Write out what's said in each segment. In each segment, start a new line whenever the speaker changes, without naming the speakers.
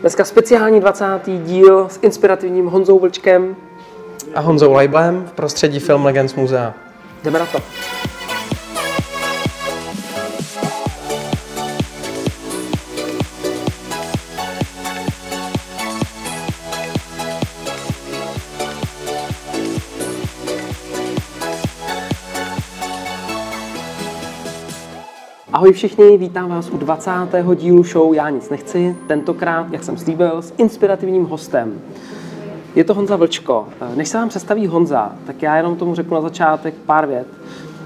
Dneska speciální 20. díl s inspirativním Honzou Vlčkem.
A Honzou Leiblem v prostředí Film Legends muzea.
Jdeme na to. Ahoj všichni, vítám vás u 20. dílu show Já nic nechci, tentokrát, jak jsem slíbil, s inspirativním hostem. Je to Honza Vlčko. Než se vám představí Honza, tak já jenom tomu řeknu na začátek pár vět.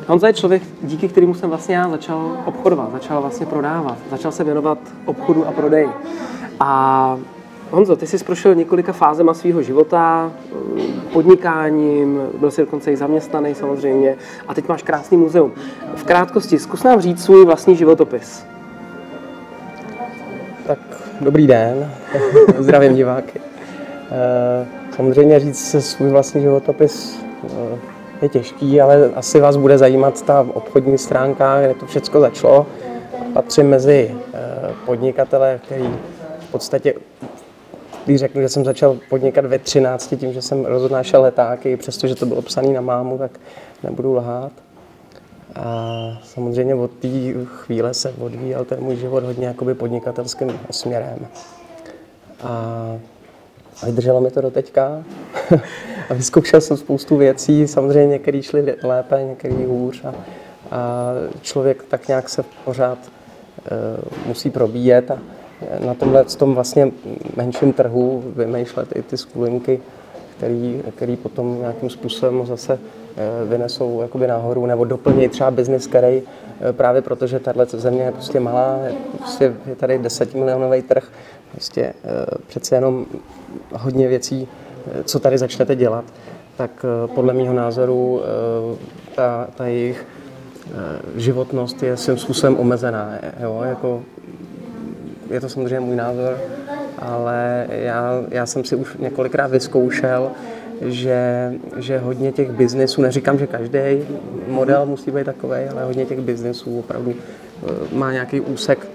Honza je člověk, díky kterému jsem vlastně já začal obchodovat, začal vlastně prodávat, začal se věnovat obchodu a prodeji. A Honzo, ty jsi prošel několika fázema svého života, podnikáním, byl jsi dokonce i zaměstnaný samozřejmě a teď máš krásný muzeum. V krátkosti, zkus nám říct svůj vlastní životopis.
Tak dobrý den, zdravím diváky. Eh, samozřejmě říct svůj vlastní životopis eh, je těžký, ale asi vás bude zajímat ta obchodní stránka, kde to všechno začalo. Patřím mezi eh, podnikatele, který v podstatě když řeknu, že jsem začal podnikat ve 13 tím, že jsem roznášel letáky, přestože to bylo psané na mámu, tak nebudu lhát. A samozřejmě od té chvíle se odvíjel ten můj život hodně jakoby podnikatelským směrem. A vydrželo mi to do teďka. a vyzkoušel jsem spoustu věcí, samozřejmě některé šly lépe, některé hůř. A, a člověk tak nějak se pořád uh, musí probíjet. A, na tomhle tom vlastně menším trhu vymýšlet i ty skulinky, který, který potom nějakým způsobem zase eh, vynesou jakoby nahoru nebo doplní třeba biznis, který eh, právě protože tahle země je prostě malá, je, prostě je tady 10 milionový trh, prostě eh, přece jenom hodně věcí, co tady začnete dělat, tak podle mého názoru ta, ta jejich životnost je svým způsobem omezená. Jo? Jako je to samozřejmě můj názor, ale já, já jsem si už několikrát vyzkoušel, že, že hodně těch biznesů, neříkám, že každý model musí být takový, ale hodně těch biznesů opravdu eh, má nějaký úsek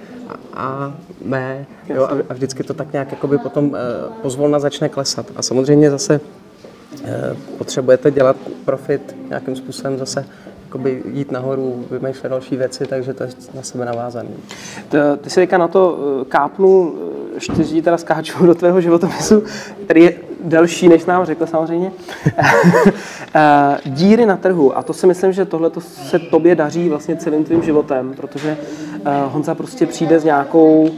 A, B, jo, a, vždycky to tak nějak jakoby potom eh, pozvolna začne klesat. A samozřejmě zase eh, potřebujete dělat profit nějakým způsobem zase jakoby jít nahoru, vymýšlet další věci, takže to je na sebe navázaný.
Ty si na to eh, kápnu, eh, čtyři teda skáču do tvého životopisu, který je delší, než nám řekl samozřejmě. Eh, díry na trhu, a to si myslím, že tohle se tobě daří vlastně celým tvým životem, protože Honza prostě přijde s nějakou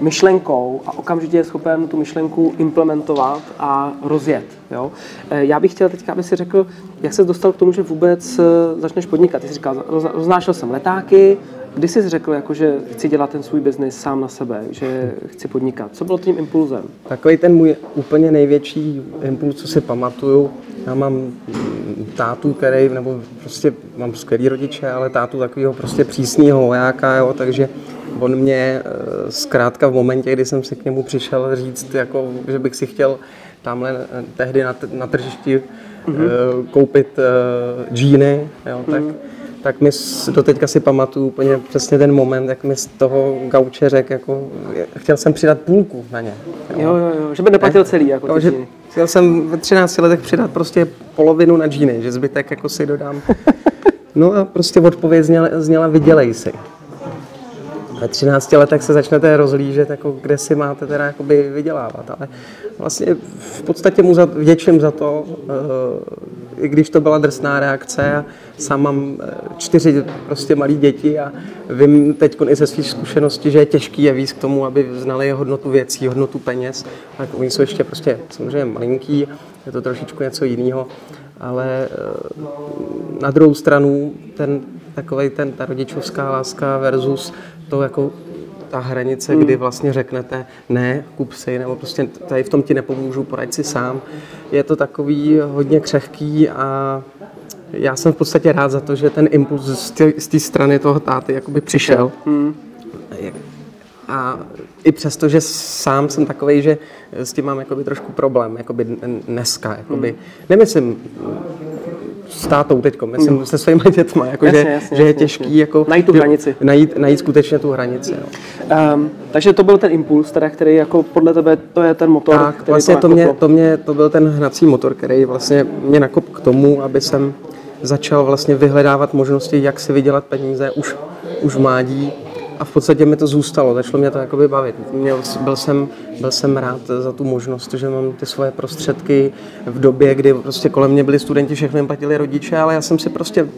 myšlenkou a okamžitě je schopen tu myšlenku implementovat a rozjet. Jo? Uh, já bych chtěl teďka, aby si řekl, jak se dostal k tomu, že vůbec uh, začneš podnikat. Ty jsi říkal, roznášel jsem letáky, kdy jsi řekl, jako, že chci dělat ten svůj biznis sám na sebe, že chci podnikat? Co bylo tím impulzem?
Takový ten můj úplně největší impuls, co si pamatuju, já mám tátu, který, nebo prostě mám skvělý rodiče, ale tátu takového prostě přísného vojáka, jo, takže on mě eh, zkrátka v momentě, kdy jsem si k němu přišel říct, jako, že bych si chtěl tamhle eh, tehdy na, na tržišti mm-hmm. koupit uh, džíny, jo, tak, mm-hmm. Tak mi do teďka si pamatuju úplně přesně ten moment, jak mi z toho gauče řekl, jako, chtěl jsem přidat půlku na ně.
Jo, jo, jo, že by neplatil celý, jako jo,
že Chtěl jsem ve 13 letech přidat prostě polovinu na džíny, že zbytek jako si dodám. No a prostě odpověď zněla, zněla vydělej si ve 13 letech se začnete rozlížet, jako kde si máte teda jakoby vydělávat. Ale vlastně v podstatě mu za, vděčím za to, eh, i když to byla drsná reakce. A sám mám eh, čtyři prostě malí děti a vím teď i ze svých zkušeností, že je těžký je víc k tomu, aby znali hodnotu věcí, hodnotu peněz. Tak oni jsou ještě prostě samozřejmě malinký, je to trošičku něco jiného ale eh, na druhou stranu ten takový ten, ta rodičovská láska versus to jako ta hranice, hmm. kdy vlastně řeknete ne, kup si, nebo prostě tady v tom ti nepomůžu, poraď si sám. Je to takový hodně křehký a já jsem v podstatě rád za to, že ten impuls z té strany toho táty jakoby přišel. Hmm. A i přesto, že sám jsem takový, že s tím mám jakoby trošku problém, jakoby dneska, jakoby, hmm. nemyslím s tátou teď, myslím hmm. se svými dětma, jako jasně, že, jasně, že je těžký jasně. jako,
najít tu hranici.
Najít, najít skutečně tu hranici. Jo.
Um, takže to byl ten impuls, teda, který jako podle tebe to je ten motor,
tak,
který
vlastně to, mě, to, mě, to byl ten hnací motor, který vlastně mě nakop k tomu, aby jsem začal vlastně vyhledávat možnosti, jak si vydělat peníze už, už v mládí a v podstatě mi to zůstalo, začalo mě to jakoby bavit. Měl, byl, jsem, byl jsem rád za tu možnost, že mám ty svoje prostředky v době, kdy prostě kolem mě byli studenti, všechno jim platili rodiče, ale já jsem si prostě,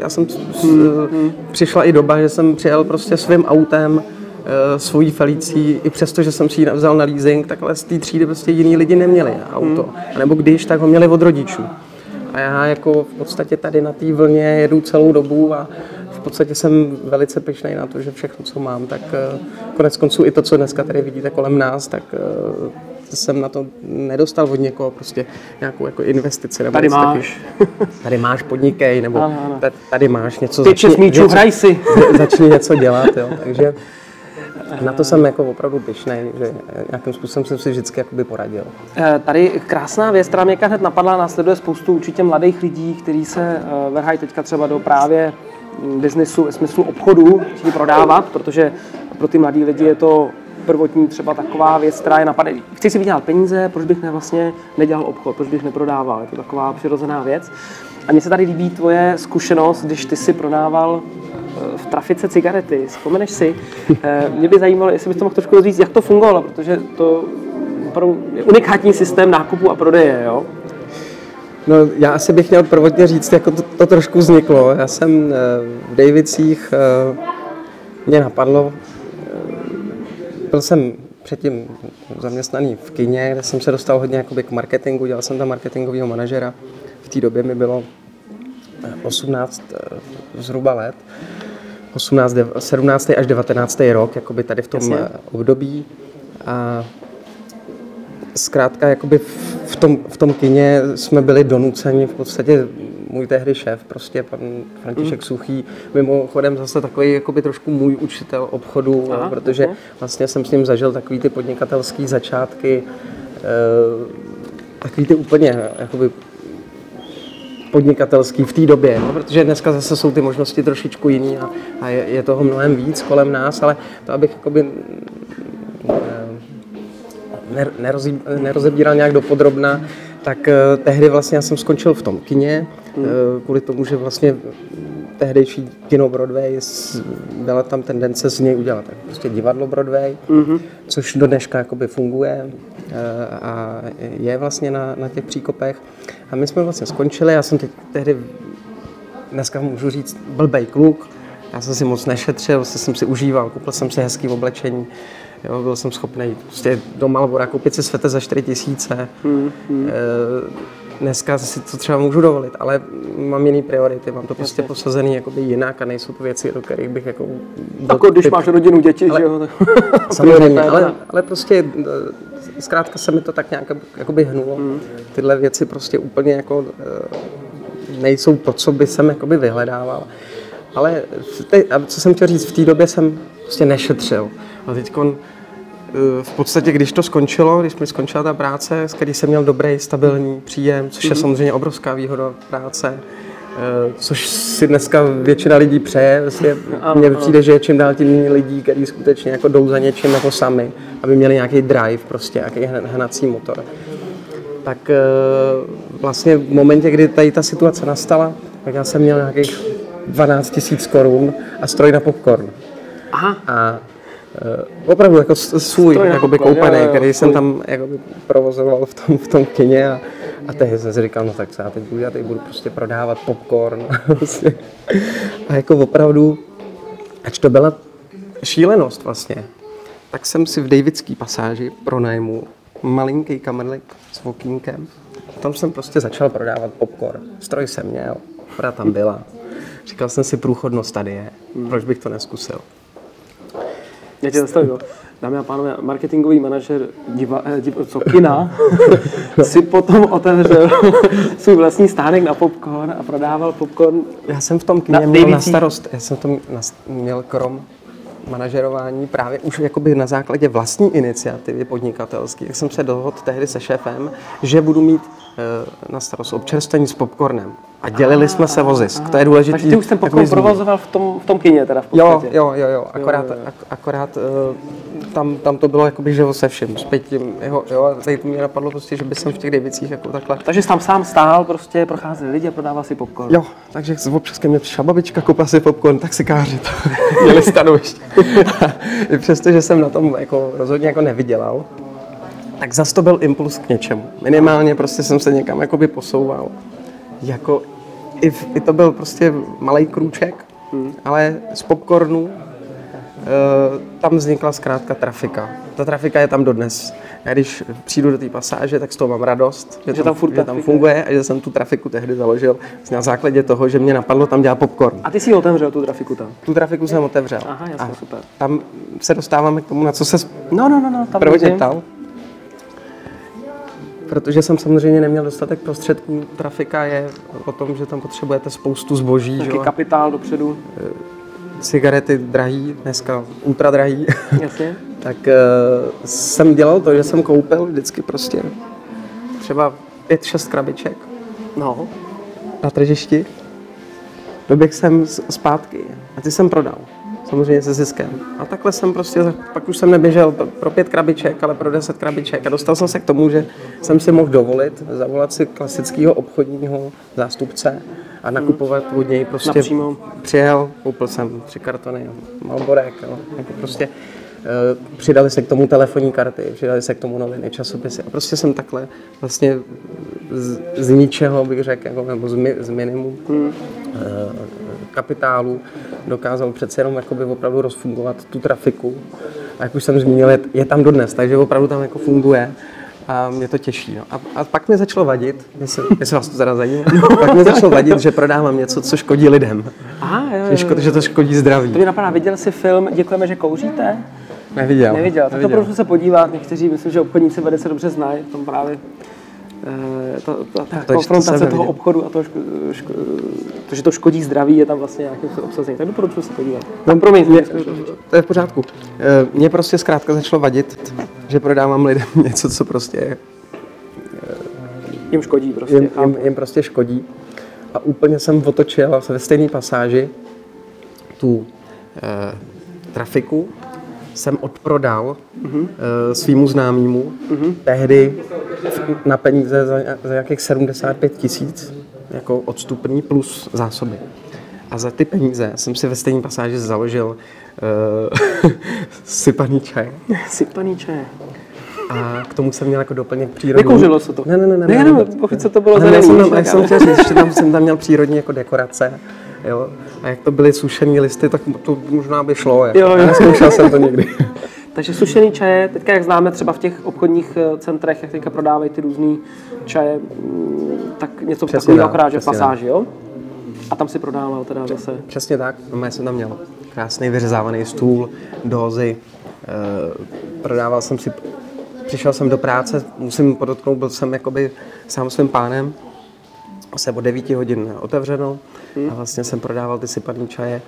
já jsem, hmm. přišla i doba, že jsem přijel prostě svým autem, eh, svojí Felicí, i přesto, že jsem si ji vzal na leasing, takhle z té třídy prostě jiní lidi neměli auto. Hmm. Nebo když, tak ho měli od rodičů. A já jako v podstatě tady na té vlně jedu celou dobu a podstatě jsem velice pyšný na to, že všechno, co mám, tak eh, konec konců i to, co dneska tady vidíte kolem nás, tak eh, jsem na to nedostal od někoho prostě nějakou jako investici.
Nebo tady máš.
Taky, tady máš podnikej, nebo ano, ano. tady máš něco.
Ty začni, hraj si.
Začni něco dělat, jo. Takže na to jsem jako opravdu pyšný, že nějakým způsobem jsem si vždycky jakoby poradil.
Eh, tady krásná věc, která mě hned napadla, následuje spoustu určitě mladých lidí, kteří se eh, vrhají teďka třeba do právě biznesu, ve smyslu obchodu, chtějí prodávat, protože pro ty mladí lidi je to prvotní třeba taková věc, která je napadne. Chci si vydělat peníze, proč bych ne vlastně nedělal obchod, proč bych neprodával, je to taková přirozená věc. A mně se tady líbí tvoje zkušenost, když ty si prodával v trafice cigarety. Vzpomeneš si? Eh, mě by zajímalo, jestli bys to mohl trošku říct, jak to fungovalo, protože to je unikátní systém nákupu a prodeje, jo?
No, já asi bych měl prvotně říct, jako to, to trošku vzniklo. Já jsem eh, v Davicích, eh, mě napadlo, byl jsem předtím zaměstnaný v kině, kde jsem se dostal hodně jakoby k marketingu, dělal jsem tam marketingového manažera. V té době mi bylo 18 zhruba let. 18, 17. až 19. rok, jakoby tady v tom Jasně. Eh, období. A zkrátka jakoby v tom, v tom kině jsme byli donuceni v podstatě můj tehdy šéf, prostě pan František mm. Suchý, mimochodem zase takový jakoby trošku můj učitel obchodu, Aha, protože okay. vlastně jsem s ním zažil takový ty podnikatelské začátky, takový ty úplně jakoby podnikatelský v té době, no, protože dneska zase jsou ty možnosti trošičku jiný a, a je, je toho mnohem víc kolem nás, ale to abych jakoby eh, nerozebíral nějak dopodrobna, tak eh, tehdy vlastně já jsem skončil v tom kině, hmm. kvůli tomu, že vlastně tehdejší kino Broadway, byla tam tendence z něj udělat prostě divadlo Broadway, mm-hmm. což do dneška jakoby funguje a je vlastně na, na těch příkopech. A my jsme vlastně skončili, já jsem teď tehdy, dneska můžu říct, blbej kluk, já jsem si moc nešetřil, jsem si užíval, koupil jsem si hezký oblečení, jo, byl jsem schopný prostě do Malbora koupit si svetr za 4 tisíce. Hmm, hmm. Dneska si to třeba můžu dovolit, ale mám jiný priority, mám to prostě posazený jakoby jinak a nejsou to věci, do kterých bych jako...
Jako když typ... máš rodinu, děti,
ale,
že jo?
Samozřejmě, ale, ale prostě eh, zkrátka se mi to tak nějak jakoby hnulo. Hmm. Tyhle věci prostě úplně jako eh, nejsou to, co by jsem jakoby vyhledával. Ale te, co jsem chtěl říct, v té době jsem prostě nešetřil. A teď v podstatě, když to skončilo, když mi skončila ta práce, s který jsem měl dobrý, stabilní příjem, což je mm-hmm. samozřejmě obrovská výhoda práce, eh, což si dneska většina lidí přeje. Vlastně mně přijde, že je čím dál tím lidí, kteří skutečně jako jdou za něčím jako sami, aby měli nějaký drive, prostě nějaký hnací motor. Tak eh, vlastně v momentě, kdy tady ta situace nastala, tak já jsem měl nějakých 12 000 korun a stroj na popcorn.
Aha.
A opravdu jako svůj, jakoby koupený, který jsem tam jakoby provozoval v tom, v tom kině a, a tehdy jsem si říkal, no tak co já teď budu, já teď budu prostě prodávat popcorn. a jako opravdu, ač to byla šílenost vlastně, tak jsem si v Davidský pasáži pronajmu malinký kamerlik s okýnkem. Tam jsem prostě začal prodávat popcorn. Stroj jsem měl, voda tam byla. Říkal jsem si, průchodnost tady je, proč bych to neskusil.
Já tě zastavím, Dámy a pánové, marketingový manažer diva, eh, div, co, kina si potom otevřel svůj vlastní stánek na popcorn a prodával popcorn
Já jsem v tom kině na měl na starost, já jsem tam měl krom manažerování právě už jakoby na základě vlastní iniciativy podnikatelské, jak jsem se dohodl tehdy se šéfem, že budu mít na starost občerstvení s popcornem. A dělili jsme se o zisk. To je důležité.
Takže ty už ten popcorn provozoval v tom, v tom kině teda v
Jo,
podstatě.
jo, jo, jo. Akorát, ak- akorát eh, tam, tam to bylo jakoby, že se vším. S pětím, jo, jo, a tady mě napadlo prostě, že by jsem v těch Davicích jako takhle
Takže jsi tam sám stál, prostě procházeli lidi a prodával si popcorn.
Jo, takže občas ke mně přišla babička, koupila si popcorn, tak si kářit. Měli stanoviště. I přesto, že jsem na tom jako rozhodně jako nevydělal, tak zas to byl impuls k něčemu. Minimálně prostě jsem se někam jakoby posouval. Jako i, v, i to byl prostě malý krůček, ale z popcornu eh, tam vznikla zkrátka trafika. Ta trafika je tam dodnes. Já když přijdu do té pasáže, tak z toho mám radost, že,
tam furt
že tam funguje a že jsem tu trafiku tehdy založil na základě toho, že mě napadlo tam dělat popcorn.
A ty si otevřel tu trafiku tam.
Tu trafiku jsem otevřel.
Aha, jasně,
a
super.
tam se dostáváme k tomu, na co se
No, no, no, no tam
prvotně ptal. Protože jsem samozřejmě neměl dostatek prostředků. Trafika je o tom, že tam potřebujete spoustu zboží, že
Taky
jo?
kapitál dopředu,
cigarety drahý, dneska ultra drahý.
jasně.
tak uh, jsem dělal to, že jsem koupil vždycky prostě třeba pět, šest krabiček
No,
na tržišti. Doběh jsem z- zpátky a ty jsem prodal. Samozřejmě se ziskem. A takhle jsem prostě, pak už jsem neběžel pro pět krabiček, ale pro deset krabiček. A dostal jsem se k tomu, že jsem si mohl dovolit zavolat si klasického obchodního zástupce a nakupovat od něj prostě.
Napřímo.
Přijel, koupil jsem tři kartony, Malborek, jo. Jako prostě eh, přidali se k tomu telefonní karty, přidali se k tomu noviny, časopisy. A prostě jsem takhle vlastně z, z ničeho, bych řekl, jako, nebo z, mi, z minimum hmm. Kapitálu dokázal přece jenom jakoby opravdu rozfungovat tu trafiku. A jak už jsem zmínil, je, je tam dodnes, takže opravdu tam jako funguje. A mě to těší. No. A, a pak mi začalo vadit, jestli, jestli vás to teda zajímá, pak mi začalo vadit, že prodávám něco, co škodí lidem.
Aha, jo,
Že,
jo,
ško,
jo.
že to škodí zdraví.
To mě napadá, viděl jsi film Děkujeme, že kouříte?
Neviděl.
Neviděl, tak to prosím se podívat. Někteří, myslím, že obchodníci velice dobře znají, v tom právě eh, ta, ta, ta
to
konfrontace
jsem
toho obchodu a toho, ško, ško, to, že to škodí zdraví, je tam vlastně nějakým obsazený. Tak doporučuji se podívat. No, promiň,
Mě, to je v pořádku. Eh, Mně prostě zkrátka začalo vadit, že prodávám lidem něco, co prostě
jim škodí prostě.
jim, jim, jim prostě škodí. A úplně jsem otočil ve stejné pasáži tu eh, trafiku, jsem odprodal mm-hmm. eh, svýmu známému mm-hmm. tehdy na peníze za, za nějakých 75 tisíc jako odstupný plus zásoby. A za ty peníze jsem si ve stejné pasáži založil uh, sypaný čaj.
Sypaný čaj.
A k tomu jsem měl jako doplněk přírodní.
Nekouřilo se to?
Ne, ne, ne. ne,
Ne,
ne,
ne, pokud se to bylo
Ale já
zelený,
jsem,
víš,
tam, já
tak
jsem
ale-
chtěl říct, že tam jsem tam měl přírodní jako dekorace. Jo? A jak to byly sušené listy, tak to možná by šlo. Jako.
Jo, jo.
Neskoušel jsem to nikdy.
Takže sušený čaje, teďka jak známe třeba v těch obchodních eh, centrech, jak teďka prodávají ty různé čaje, mm, tak něco
Přesně
takového
tak,
akorát, že v
přesně
pasáži, jo? A tam si prodával teda zase.
Přesně tak. No, já jsem tam měl krásný vyřezávaný stůl, dozy. E, prodával jsem si, přišel jsem do práce, musím podotknout, byl jsem jakoby sám svým pánem. Se o 9 hodin otevřeno a vlastně jsem prodával ty sypaný čaje.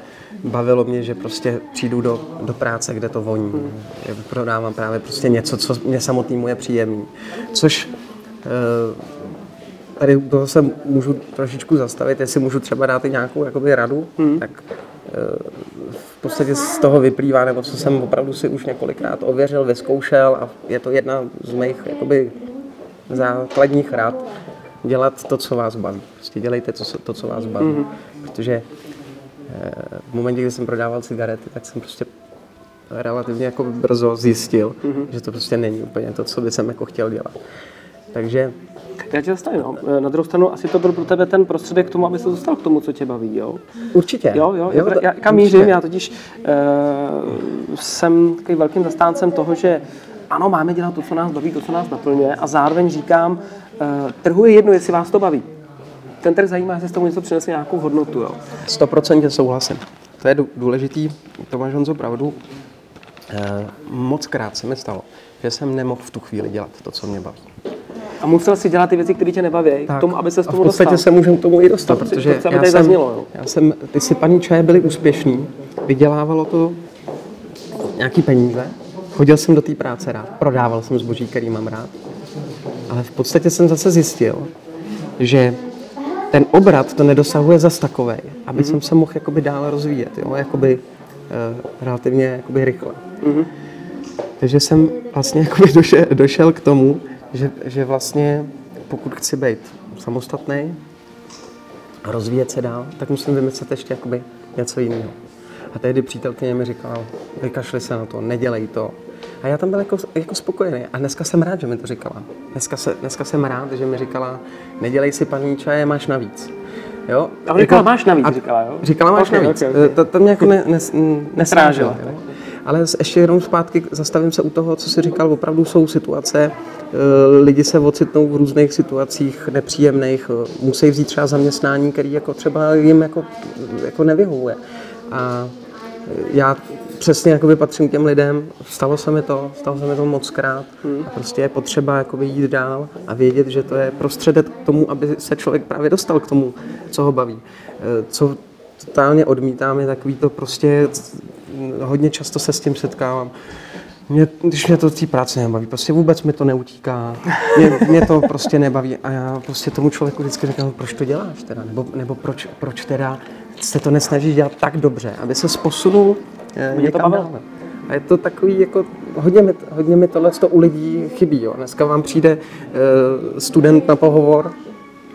Bavilo mě, že prostě přijdu do, do práce, kde to voní. Já Prodávám právě prostě něco, co mě samotnému je příjemný. Což e, Tady u toho se můžu trošičku zastavit, jestli můžu třeba dát i nějakou jakoby, radu, hmm. tak eh, v podstatě z toho vyplývá, nebo co jsem opravdu si už několikrát ověřil, vyzkoušel a je to jedna z mých jakoby, základních rad, dělat to, co vás baví. Prostě dělejte to, co- to co vás baví. Hmm. Protože eh, v momentě, kdy jsem prodával cigarety, tak jsem prostě relativně jako brzo zjistil, mm-hmm. že to prostě není úplně to, co by jsem jako chtěl dělat. Takže
Já tě zastavím, no. Eh, Na druhou stranu asi to byl pro tebe ten prostředek k tomu, aby se dostal k tomu, co tě baví, jo?
určitě.
Jo, jo, jo
to-
já, kam
určitě.
mířím, já totiž uh, jsem takovým velkým zastáncem toho, že ano, máme dělat to, co nás baví, to, co nás naplňuje a zároveň říkám, trhu je jedno, jestli vás to baví. Ten trh zajímá, jestli z tomu něco přinese nějakou hodnotu, jo.
100% souhlasím. To je dů- důležitý, to máš Honzo pravdu. Eh, moc krát se mi stalo, že jsem nemohl v tu chvíli dělat to, co mě baví.
A musel si dělat ty věci, které tě nebaví, k tomu, aby se z
a
tomu
v podstatě
dostal.
se můžeme k tomu i dostat,
To
protože
to
já
tady
jsem,
zaznělo, jo.
já jsem, ty sypaný čaje byly úspěšný, vydělávalo to nějaký peníze, chodil jsem do té práce rád, prodával jsem zboží, který mám rád, ale v podstatě jsem zase zjistil, že ten obrat to nedosahuje zas takovej, aby mm-hmm. jsem se mohl jakoby dál rozvíjet, jo, jakoby uh, relativně jakoby rychle. Mm-hmm. Takže jsem vlastně jakoby došel, došel k tomu, že, že vlastně pokud chci být samostatný a rozvíjet se dál, tak musím vymyslet ještě jakoby něco jiného. A tehdy přítelkyně mi říkala, vykašli se na to, nedělej to. A já tam byl jako, jako spokojený. A dneska jsem rád, že mi to říkala. Dneska, se, dneska jsem rád, že mi říkala, nedělej si paní čaje, máš navíc.
Jo? A říkala, máš navíc, říkala, jo?
Říkala, máš okay, navíc. Okay, okay. To, to mě jako ne, ne, nesráželo. Ale ještě jenom zpátky zastavím se u toho, co jsi říkal, opravdu jsou situace, eh, lidi se ocitnou v různých situacích nepříjemných, eh, musí vzít třeba zaměstnání, který jako třeba jim jako, jako nevyhovuje. A já přesně jakoby patřím k těm lidem, stalo se mi to, stalo se mi to moc krát. Hmm. a prostě je potřeba jakoby jít dál a vědět, že to je prostředek k tomu, aby se člověk právě dostal k tomu, co ho baví. Eh, co totálně odmítám je takový to prostě, hodně často se s tím setkávám, mě, když mě to té práce nebaví, prostě vůbec mi to neutíká, mě, mě to prostě nebaví a já prostě tomu člověku vždycky říkám, proč to děláš teda, nebo, nebo proč, proč teda se to nesnažíš dělat tak dobře, aby se posunul mě to dále. A je to takový, jako hodně mi, hodně mi tohle u lidí chybí. Jo. Dneska vám přijde uh, student na pohovor,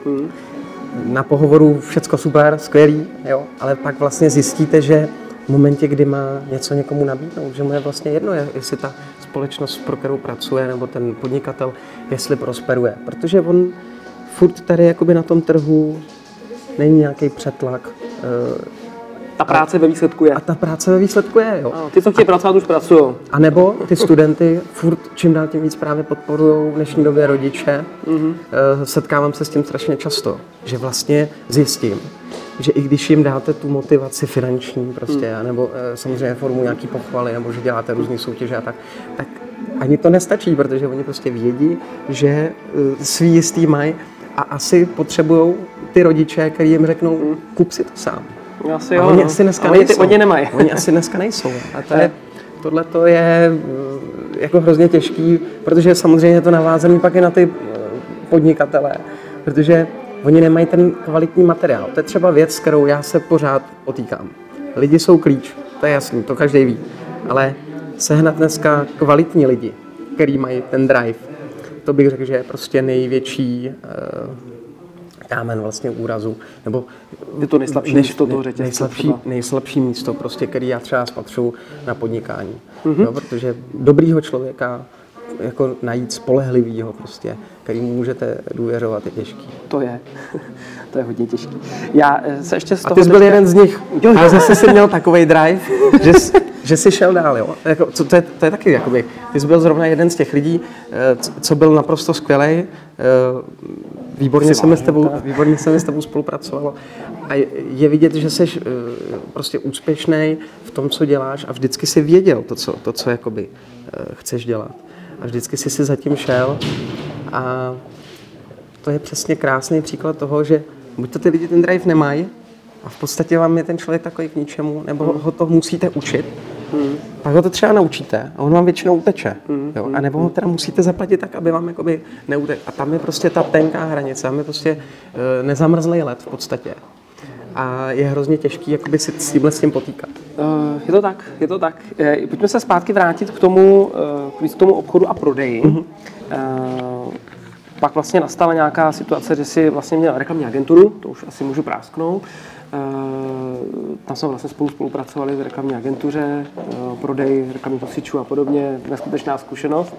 hmm. na pohovoru všecko super, skvělý, jo, ale pak vlastně zjistíte, že v momentě, kdy má něco někomu nabídnout, že mu je vlastně jedno, jestli ta společnost, pro kterou pracuje, nebo ten podnikatel, jestli prosperuje. Protože on furt tady jakoby na tom trhu není nějaký přetlak.
Eh, ta práce a, ve výsledku je.
A ta práce ve výsledku je, jo.
A ty, co chtějí pracovat, už pracují.
A nebo ty studenty furt čím dál tím víc právě podporují v dnešní době rodiče. Mm-hmm. Setkávám se s tím strašně často, že vlastně zjistím, že i když jim dáte tu motivaci finanční prostě, hmm. nebo e, samozřejmě formu nějaký pochvaly, nebo že děláte různé soutěže a tak, tak ani to nestačí, protože oni prostě vědí, že e, svý jistý mají a asi potřebují ty rodiče, kteří jim řeknou, hmm. kup si to sám.
Asi jo,
oni no. asi dneska
oni,
nejsou.
Ty, oni nemají.
Oni asi dneska nejsou. A to je, tohle to je jako hrozně těžký, protože samozřejmě je to navázané pak i na ty podnikatele, protože Oni nemají ten kvalitní materiál. To je třeba věc, s kterou já se pořád potýkám. Lidi jsou klíč, to je jasný, to každý ví. Ale sehnat dneska kvalitní lidi, který mají ten drive, to bych řekl, že je prostě největší uh, kámen vlastně úrazu. Nebo
je to nejslabší než, místo toho řetězce.
Nejslabší, nejslabší místo, prostě, který já třeba spatřu na podnikání. Mm-hmm. Jo, protože dobrýho člověka jako najít spolehlivýho prostě, který mu můžete důvěřovat, je těžký.
To je. to je hodně těžký. Já eh, se ještě z toho
A ty jsi byl jeden z nich. Jo, A zase jsi měl takový drive, že, jsi, že jsi šel dál, jo? Jako, co, to, je, to je taky, jakoby, ty jsi byl zrovna jeden z těch lidí, eh, co byl naprosto skvělý. Eh, výborně jsem, s tebou, výborně jsem s tebou spolupracoval. A je vidět, že jsi prostě úspěšný v tom, co děláš a vždycky si věděl to, co, to, co jakoby, chceš dělat a vždycky si si zatím šel a to je přesně krásný příklad toho, že buď to ty lidi ten drive nemají a v podstatě vám je ten člověk takový k ničemu, nebo hmm. ho to musíte učit, hmm. pak ho to třeba naučíte a on vám většinou uteče. Hmm. Jo? A nebo ho teda musíte zaplatit tak, aby vám jakoby neutek. A tam je prostě ta tenká hranice, tam je prostě uh, nezamrzlý let v podstatě a je hrozně těžký jakoby si s tímhle s tím potýkat.
Uh, je to tak, je to tak. Uh, pojďme se zpátky vrátit k tomu, uh, k tomu obchodu a prodeji. Uh-huh. Uh, pak vlastně nastala nějaká situace, že si vlastně měl reklamní agenturu, to už asi můžu prásknout. Uh, tam jsme vlastně spolu spolupracovali v reklamní agentuře, uh, prodej reklamních nosičů a podobně, neskutečná zkušenost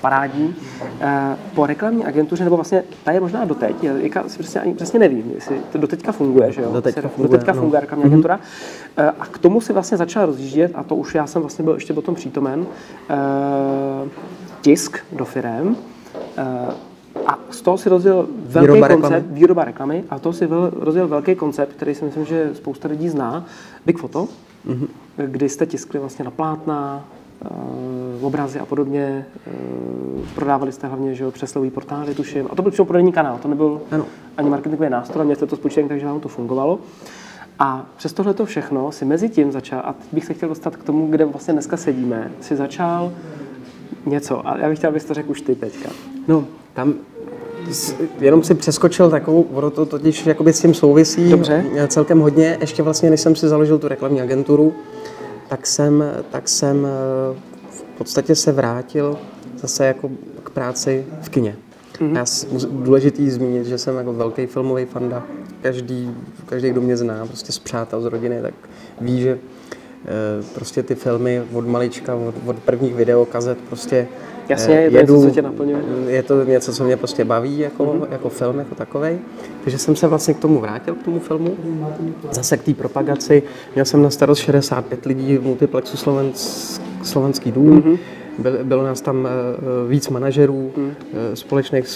parádní. Eh, po reklamní agentuře, nebo vlastně ta je možná doteď, já si přesně, ani přesně nevím, jestli to doteďka funguje, že jo?
Doteďka funguje,
doteďka no. funguje reklamní agentura. Mm-hmm. A k tomu si vlastně začal rozjíždět, a to už já jsem vlastně byl ještě potom přítomen, eh, tisk do firem, a z toho si rozjel velký výroba koncept, reklamy. výroba reklamy, a to si rozjel velký koncept, který si myslím, že spousta lidí zná, Big Photo, mm-hmm. kdy jste tiskli vlastně na plátna, uh, obrazy a podobně. Uh, prodávali jste hlavně že jo, přeslový portály, tuším. A to byl přímo prodejní kanál, to nebyl ano. ani marketingový nástroj, měli jste to spočítané, takže vám to fungovalo. A přes tohle to všechno si mezi tím začal, a bych se chtěl dostat k tomu, kde vlastně dneska sedíme, si začal něco. A já bych chtěl, abys to řekl už ty teďka.
No, tam jenom si přeskočil takovou, ono to totiž jakoby s tím souvisí
Dobře.
eh, celkem hodně. Ještě vlastně, než jsem si založil tu reklamní agenturu, tak jsem, tak jsem eh, v podstatě se vrátil zase jako k práci v kině. Mm-hmm. Já důležitý zmínit, že jsem jako velký filmový fanda. Každý, každý, kdo mě zná, prostě z přátel, z rodiny, tak ví, že prostě ty filmy od malička, od, od prvních videokazet prostě
Jasně,
eh,
je to něco, co tě naplňuje.
je to něco, co mě prostě baví jako, mm-hmm. jako film, jako takovej. Takže jsem se vlastně k tomu vrátil, k tomu filmu. Zase k té propagaci. Měl jsem na starost 65 lidí v multiplexu Slovensk, Slovenský dům. Mm-hmm. Byl, bylo nás tam uh, víc manažerů mm. společných.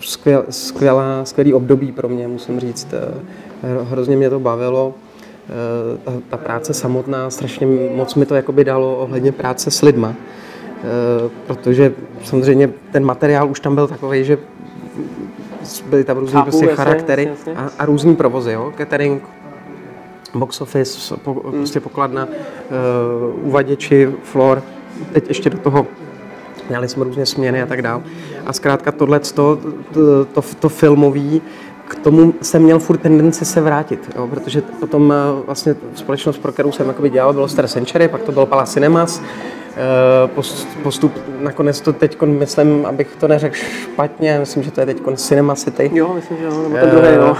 Skvěl, skvělá, skvělý období pro mě, musím říct. Eh, Hrozně mě to bavilo. Eh, Ta, ta práce samotná, strašně moc mi to jakoby dalo ohledně práce s lidma. Eh, protože samozřejmě ten materiál už tam byl takový, že byly tam různé
Chápu,
prostě
jasně,
charaktery
jasně, jasně.
a, a různý provozy, jo? catering, box office, po, prostě pokladna, uh, uvaděči, floor, teď ještě do toho měli jsme různě směny a tak dál. A zkrátka tohle, to, to, to, to filmový, k tomu jsem měl furt tendenci se vrátit, jo, protože potom eh, vlastně společnost, pro kterou jsem jakoby dělal, bylo Star Century, pak to byl Palace Cinemas, Eh, post- Postup, nakonec to teď myslím, abych to neřekl špatně, myslím, že to je teď Cinema City.
Jo, myslím, že jo, nebo ten druhý, jo.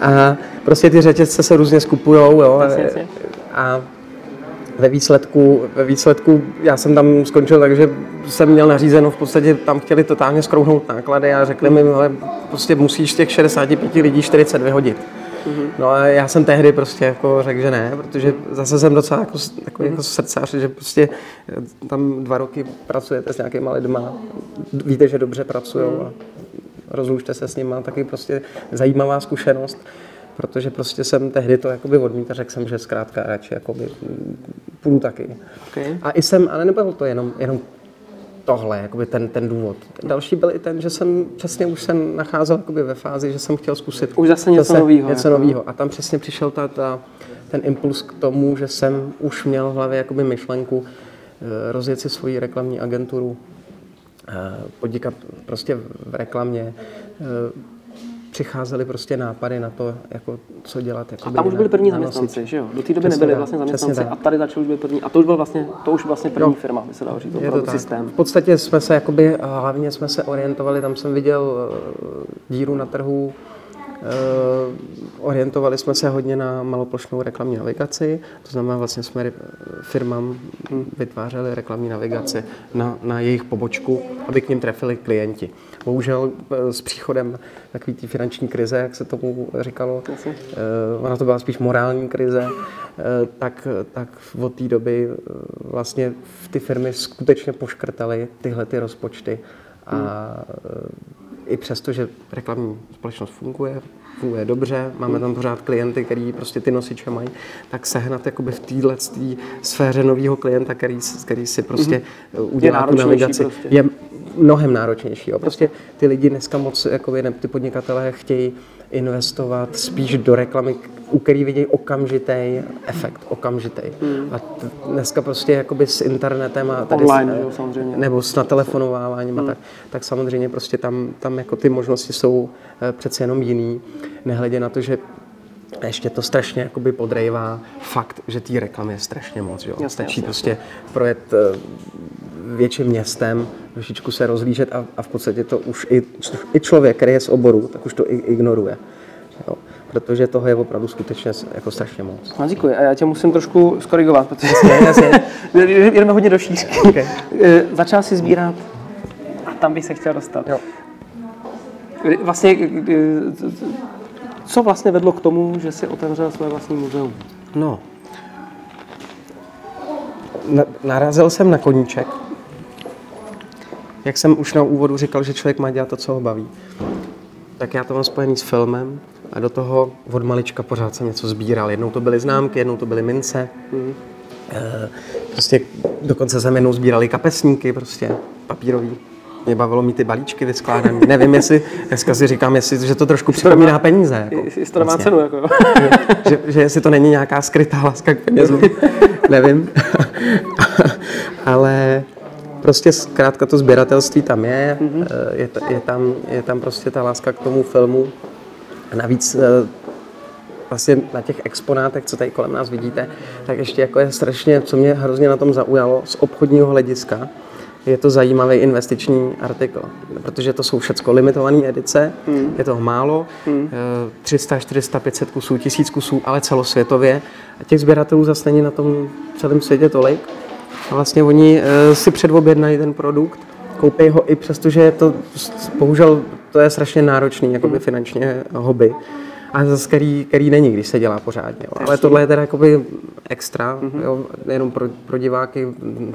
a prostě ty řetězce se různě skupujou, jo.
Jasně, jasně.
A ve výsledku, ve výsledku já jsem tam skončil tak, že jsem měl nařízeno, v podstatě tam chtěli totálně skrouhnout náklady a řekli mi, ale prostě musíš těch 65 lidí 40 vyhodit.
Mhm.
No a já jsem tehdy prostě jako řekl, že ne, protože zase jsem docela jako, takový jako srdcař, že prostě eh, tam dva roky pracujete s nějakýma lidma, víte, že dobře pracují a rozlučte se s nima, taky prostě zajímavá zkušenost, protože prostě jsem tehdy to jakoby odmítl a řekl jsem, že zkrátka radši jakoby půjdu taky.
Okay.
A i jsem, ale nebyl to jenom, jenom tohle, jakoby ten, ten důvod. Ten další byl i ten, že jsem přesně už se nacházel jakoby ve fázi, že jsem chtěl zkusit
Už zase něco novýho,
Něco
jako.
novýho. A tam přesně přišel ta, ta, ten impuls k tomu, že jsem už měl v hlavě jakoby myšlenku eh, rozjet si svoji reklamní agenturu, eh, podnikat prostě v reklamě. Přicházely prostě nápady na to, jako, co dělat.
A
jakoby
tam už byli první
na
zaměstnanci, že jo? Do té doby
Přesně
nebyli vlastně zaměstnanci a tady začali už být první. A to už byl vlastně, to už vlastně první
Jo.
firma, by se dalo říct,
Je to
opravdu systém.
V podstatě jsme se jakoby, a hlavně jsme se orientovali, tam jsem viděl eh, díru na trhu, orientovali jsme se hodně na maloplošnou reklamní navigaci, to znamená vlastně jsme firmám vytvářeli reklamní navigaci na, na jejich pobočku, aby k ním trefili klienti. Bohužel eh, s příchodem takové té finanční krize, jak se tomu říkalo, eh, ona to byla spíš morální krize, eh, tak, tak od té doby eh, vlastně ty firmy skutečně poškrtaly tyhle ty rozpočty a eh, i přesto, že reklamní společnost funguje, funguje dobře, máme tam pořád klienty, který prostě ty nosiče mají, tak sehnat jakoby v téhle sféře nového klienta, který, který si prostě mm-hmm. udělá tu navigaci,
prostě.
je mnohem náročnější. Jo. Prostě ty lidi dneska moc, jakoby, ne, ty podnikatelé chtějí investovat spíš do reklamy, u který vidějí okamžitý efekt, okamžitý. Hmm. A t- dneska prostě jakoby s internetem a tady
Online,
s,
jo, samozřejmě.
nebo s natelefonováváním hmm. a tak, tak samozřejmě prostě tam, tam jako ty možnosti jsou eh, přece jenom jiný, nehledě na to, že ještě to strašně jakoby podrejvá fakt, že té reklamy je strašně moc. Jo?
Jasně,
Stačí
jasně.
prostě projet eh, větším městem, trošičku se rozlížet a, a v podstatě to už i, i člověk, který je z oboru, tak už to i, ignoruje. Jo? Protože toho je opravdu skutečně jako strašně moc.
No, děkuji. A já tě musím trošku skorigovat, protože jdeme hodně do šířky.
Okay.
Eh, Začal si sbírat a tam bych se chtěl dostat.
Jo.
Vlastně, eh, co vlastně vedlo k tomu, že si otevřel své vlastní muzeum?
No. Na, narazil jsem na koníček. Jak jsem už na úvodu říkal, že člověk má dělat to, co ho baví. Tak já to mám spojený s filmem a do toho od malička pořád jsem něco sbíral. Jednou to byly známky, jednou to byly mince. Mm. Prostě dokonce jsem jednou sbírali kapesníky, prostě papírový. Mě bavilo mít ty balíčky vyskládané. Nevím, jestli, dneska si říkám, jestli, že to trošku připomíná peníze. Jako,
Jestli to nemá cenu, jako jo.
že, že jestli to není nějaká skrytá láska k penězům, nevím. Ale prostě zkrátka to sběratelství tam je, mm-hmm. je, t- je, tam, je tam prostě ta láska k tomu filmu. A navíc eh, vlastně na těch exponátech, co tady kolem nás vidíte, tak ještě jako je strašně, co mě hrozně na tom zaujalo z obchodního hlediska, je to zajímavý investiční artikl, protože to jsou všechno limitované edice, hmm. je toho málo, hmm. 300, 400, 500 kusů, 1000 kusů, ale celosvětově. A těch sběratelů zase není na tom celém světě tolik. A vlastně oni uh, si předobjednají ten produkt, koupí ho i přesto, že je to, bohužel, to je strašně náročný, jakoby finančně hobby a zase který, který není, když se dělá pořádně. Jo. Ale tohle je teda jakoby extra, mm-hmm. jo, jenom pro, pro diváky.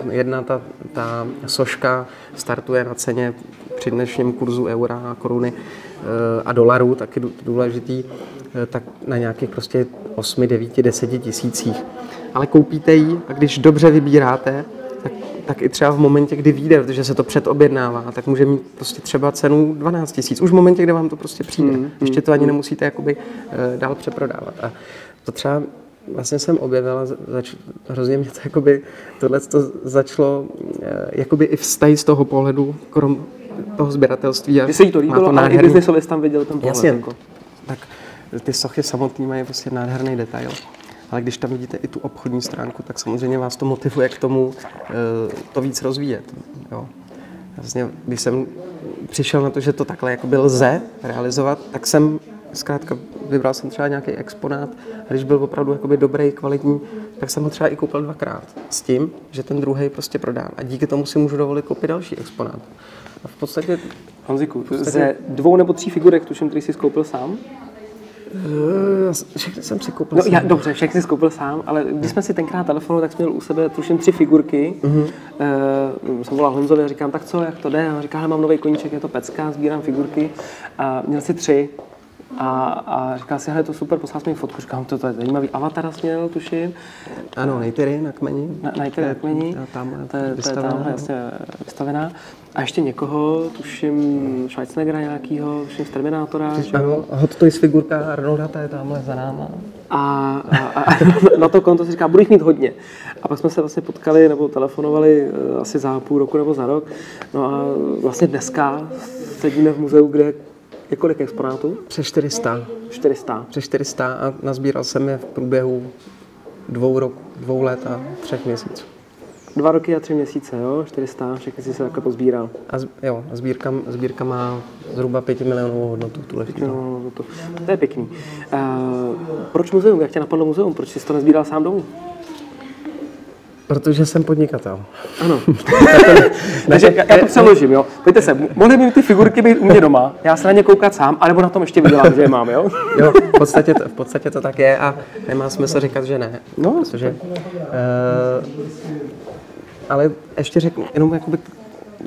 Jedna ta, ta soška startuje na ceně při dnešním kurzu eura a koruny e, a dolarů, taky důležitý, e, tak na nějakých prostě 8, 9, 10 tisících. Ale koupíte ji a když dobře vybíráte, tak i třeba v momentě, kdy vyjde, protože se to předobjednává, tak může mít prostě třeba cenu 12 tisíc. Už v momentě, kdy vám to prostě přijde. Mm, Ještě to ani nemusíte jakoby uh, dál přeprodávat. A to třeba vlastně jsem objevila, zač, hrozně mě to jakoby, tohle to začalo uh, jakoby i vztahy z toho pohledu, krom toho sběratelství.
Když se jí to líbilo, to ale i biznisově tam viděl ten pohled.
Jasně, jako. tak ty sochy samotný mají prostě nádherný detail ale když tam vidíte i tu obchodní stránku, tak samozřejmě vás to motivuje k tomu eh, to víc rozvíjet. Jo. Vlastně, když jsem přišel na to, že to takhle jakoby lze realizovat, tak jsem zkrátka vybral jsem třeba nějaký exponát a když byl opravdu jakoby dobrý, kvalitní, tak jsem ho třeba i koupil dvakrát s tím, že ten druhý prostě prodám. A díky tomu si můžu dovolit koupit další exponát. A v podstatě...
Honziku, v podstatě... ze dvou nebo tří figurek, tuším, který jsi skoupil sám,
všechny jsem si koupil
no, sám. Já, dobře, všechny jsi koupil sám, ale když jsme si tenkrát telefonovali, tak jsme měl u sebe tuším tři figurky. Uh-huh. Uh, jsem volal Honzovi a říkám, tak co, jak to jde? A on říká, mám nový koníček, je to pecka, sbírám figurky. A měl si tři. A, a říkal si, hele, to super, poslal mi fotku, říkám, to, to je zajímavý. Avatar směl, tuším.
Ano, Nejtery na kmeni.
Na, Nejtery na kmeni.
Tam,
to je, to je tam jasně vystavená. A ještě někoho, tuším Schwarzeneggera nějakýho, tuším z Terminátora.
Ano, Hot Toys figurka Arnolda, ta je tamhle za náma.
A, a, a na to konto si říká, budu jich mít hodně. A pak jsme se vlastně potkali nebo telefonovali eh, asi za půl roku nebo za rok. No a vlastně dneska sedíme v muzeu, kde je kolik exponátů?
Přes 400.
400.
Přes 400 a nazbíral jsem je v průběhu dvou, rok, dvou let a třech měsíců.
Dva roky a tři měsíce, jo? 400, všechny si se takhle pozbíral.
A z, jo, sbírka, sbírka má zhruba 5 milionů hodnotu tuhle
hodnotu. To je pěkný. Uh, proč muzeum? Jak tě napadlo muzeum? Proč jsi to nezbíral sám domů?
Protože jsem podnikatel.
Ano. Takže já, já to přeložím, jo. Pojďte se, mohly by ty figurky být u mě doma, já se na ně koukat sám, anebo na tom ještě vydělám, že je mám, jo?
jo, v podstatě, to, v podstatě to tak je a nemá smysl říkat, že ne. No, protože... Uh, ale ještě řeknu, jenom jakoby